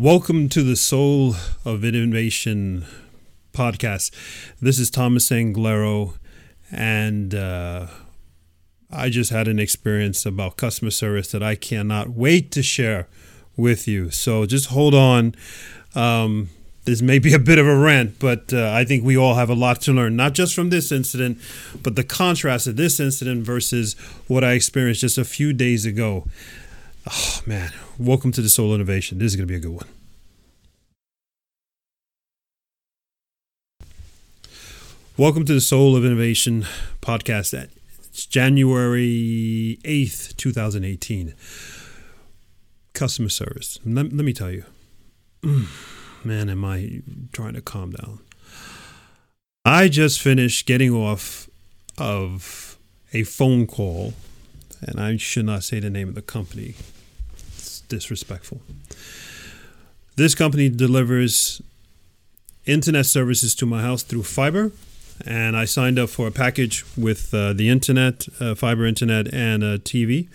Welcome to the Soul of Innovation podcast. This is Thomas Anglero, and uh, I just had an experience about customer service that I cannot wait to share with you. So just hold on. Um, this may be a bit of a rant, but uh, I think we all have a lot to learn, not just from this incident, but the contrast of this incident versus what I experienced just a few days ago. Oh, man. Welcome to the Soul Innovation. This is going to be a good one. Welcome to the Soul of Innovation podcast. It's January 8th, 2018. Customer service. Let, let me tell you, mm, man, am I trying to calm down. I just finished getting off of a phone call, and I should not say the name of the company. It's disrespectful. This company delivers internet services to my house through fiber and I signed up for a package with uh, the internet, uh, fiber internet, and a TV,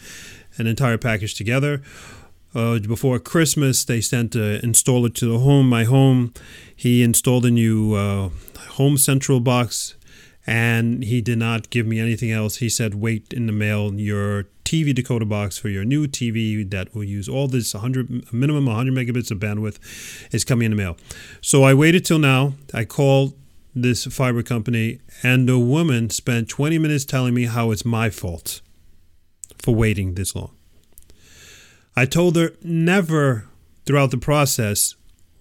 an entire package together. Uh, before Christmas, they sent an installer to the home, my home. He installed a new uh, Home Central box, and he did not give me anything else. He said, "Wait in the mail your TV decoder box for your new TV that will use all this 100 minimum 100 megabits of bandwidth is coming in the mail." So I waited till now. I called this fiber company, and the woman spent 20 minutes telling me how it's my fault for waiting this long. I told her never throughout the process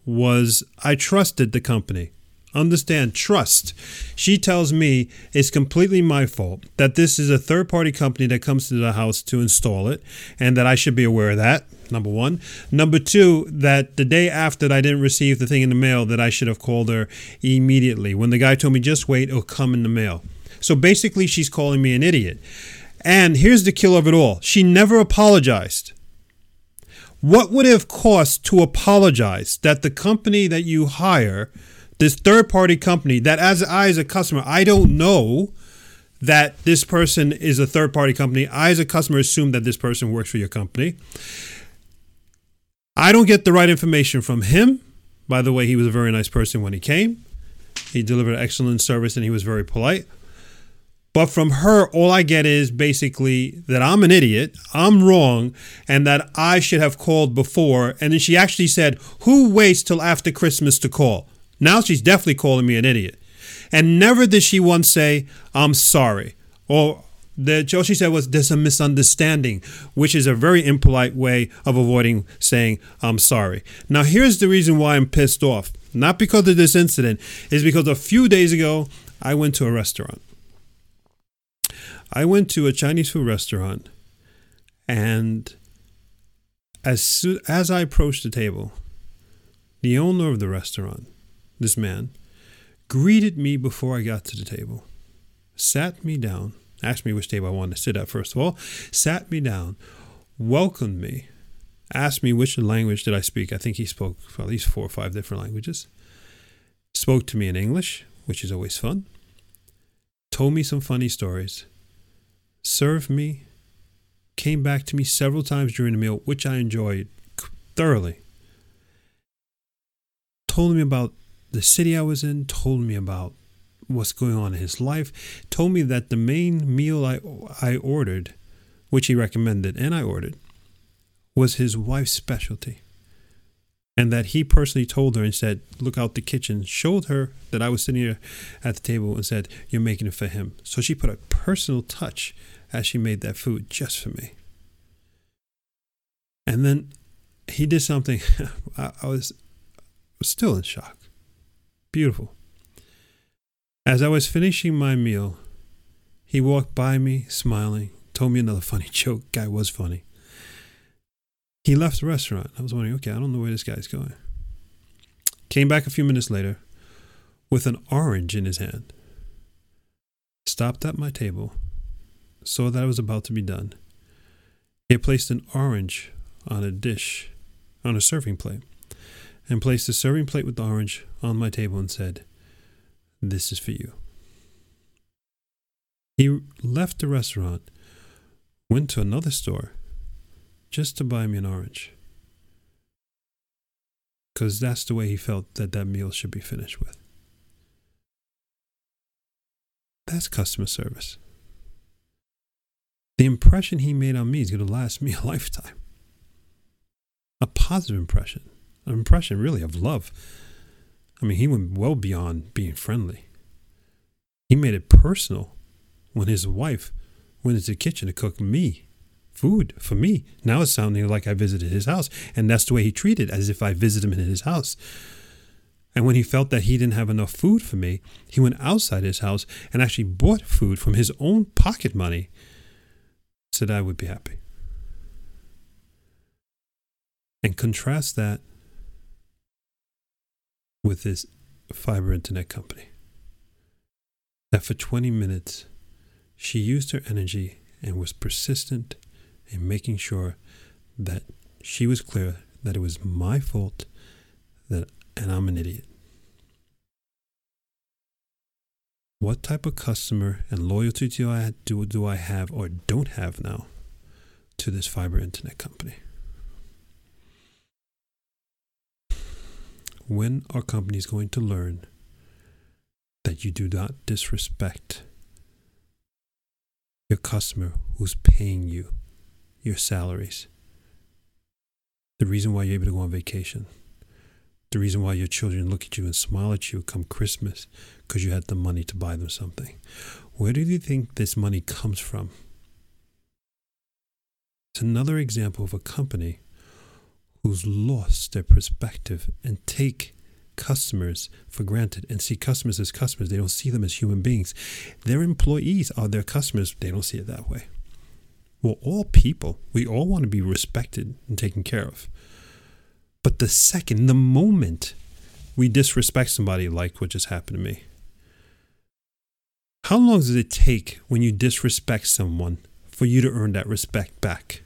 was I trusted the company. Understand trust. She tells me it's completely my fault that this is a third party company that comes to the house to install it and that I should be aware of that. Number one. Number two, that the day after I didn't receive the thing in the mail, that I should have called her immediately. When the guy told me, just wait, it'll come in the mail. So basically, she's calling me an idiot. And here's the kill of it all she never apologized. What would it have cost to apologize that the company that you hire, this third party company, that as I, as a customer, I don't know that this person is a third party company. I, as a customer, assume that this person works for your company. I don't get the right information from him. By the way, he was a very nice person when he came. He delivered excellent service and he was very polite. But from her, all I get is basically that I'm an idiot, I'm wrong, and that I should have called before. And then she actually said, Who waits till after Christmas to call? Now she's definitely calling me an idiot. And never did she once say, I'm sorry, or the all she said was there's a misunderstanding, which is a very impolite way of avoiding saying I'm sorry. Now here's the reason why I'm pissed off. Not because of this incident, is because a few days ago I went to a restaurant. I went to a Chinese food restaurant, and as soon, as I approached the table, the owner of the restaurant, this man, greeted me before I got to the table, sat me down asked me which table I wanted to sit at, first of all, sat me down, welcomed me, asked me which language did I speak. I think he spoke at least four or five different languages. Spoke to me in English, which is always fun. Told me some funny stories. Served me. Came back to me several times during the meal, which I enjoyed thoroughly. Told me about the city I was in, told me about what's going on in his life, told me that the main meal I, I ordered, which he recommended and I ordered, was his wife's specialty. And that he personally told her and said, Look out the kitchen, showed her that I was sitting here at the table and said, You're making it for him. So she put a personal touch as she made that food just for me. And then he did something, I, I was, was still in shock. Beautiful. As I was finishing my meal, he walked by me, smiling, told me another funny joke. Guy was funny. He left the restaurant. I was wondering, okay, I don't know where this guy's going. Came back a few minutes later with an orange in his hand. Stopped at my table, saw that I was about to be done. He placed an orange on a dish, on a serving plate, and placed the serving plate with the orange on my table and said, this is for you. He left the restaurant, went to another store just to buy me an orange. because that's the way he felt that that meal should be finished with. That's customer service. The impression he made on me is going to last me a lifetime. A positive impression, impression really of love. I mean, he went well beyond being friendly. He made it personal when his wife went into the kitchen to cook me food for me. Now it's sounding like I visited his house. And that's the way he treated, as if I visited him in his house. And when he felt that he didn't have enough food for me, he went outside his house and actually bought food from his own pocket money so that I would be happy. And contrast that with this fiber internet company. That for 20 minutes, she used her energy and was persistent in making sure that she was clear that it was my fault that and I'm an idiot. What type of customer and loyalty do I do, do I have or don't have now to this fiber internet company? When are companies going to learn that you do not disrespect your customer who's paying you your salaries. The reason why you're able to go on vacation. The reason why your children look at you and smile at you come Christmas because you had the money to buy them something. Where do you think this money comes from? It's another example of a company who's lost their perspective and take customers for granted and see customers as customers. They don't see them as human beings. Their employees are their customers. They don't see it that way. We're all people. We all want to be respected and taken care of. But the second, the moment we disrespect somebody like what just happened to me, how long does it take when you disrespect someone for you to earn that respect back?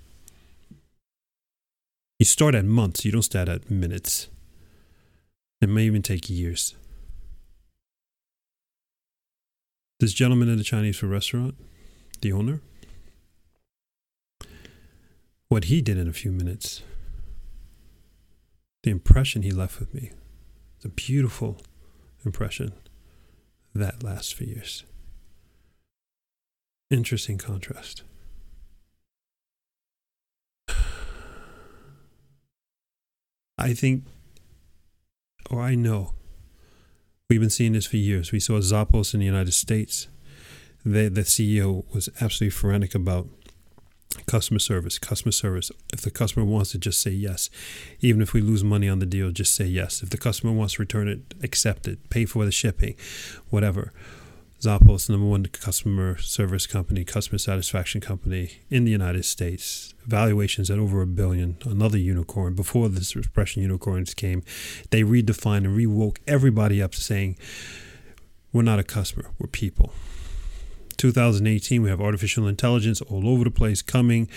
You start at months, you don't start at minutes. It may even take years. This gentleman in the Chinese food restaurant, the owner, what he did in a few minutes, the impression he left with me, the beautiful impression that lasts for years. Interesting contrast. I think, or I know, we've been seeing this for years. We saw Zappos in the United States. They, the CEO was absolutely frantic about customer service customer service if the customer wants to just say yes even if we lose money on the deal just say yes if the customer wants to return it accept it pay for the shipping whatever zappos number one customer service company customer satisfaction company in the united states valuations at over a billion another unicorn before this expression unicorns came they redefined and rewoke everybody up saying we're not a customer we're people 2018, we have artificial intelligence all over the place coming,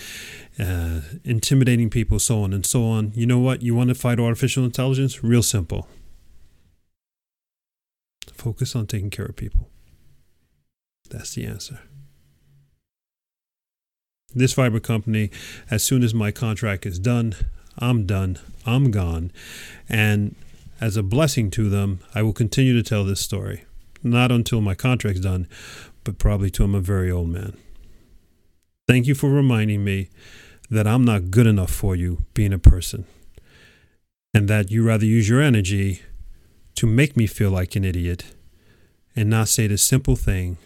uh, intimidating people, so on and so on. You know what? You want to fight artificial intelligence? Real simple. Focus on taking care of people. That's the answer. This fiber company, as soon as my contract is done, I'm done, I'm gone. And as a blessing to them, I will continue to tell this story. Not until my contract's done, but probably to I'm a very old man. Thank you for reminding me that I'm not good enough for you being a person, and that you rather use your energy to make me feel like an idiot and not say the simple thing,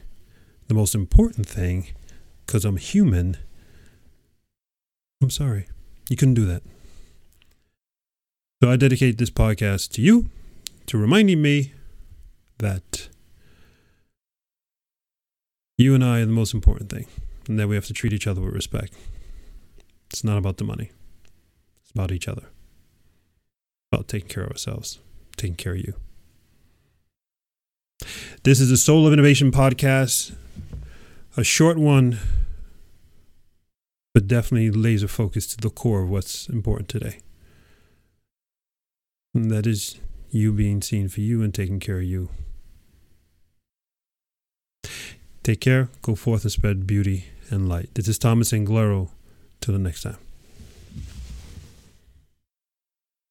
the most important thing, because I'm human. I'm sorry. You couldn't do that. So I dedicate this podcast to you, to reminding me that you and I are the most important thing, and that we have to treat each other with respect. It's not about the money, it's about each other, about taking care of ourselves, taking care of you. This is the Soul of Innovation podcast, a short one, but definitely laser focused to the core of what's important today. And that is you being seen for you and taking care of you. Take care, go forth and spread beauty and light. This is Thomas Anglero. Till the next time.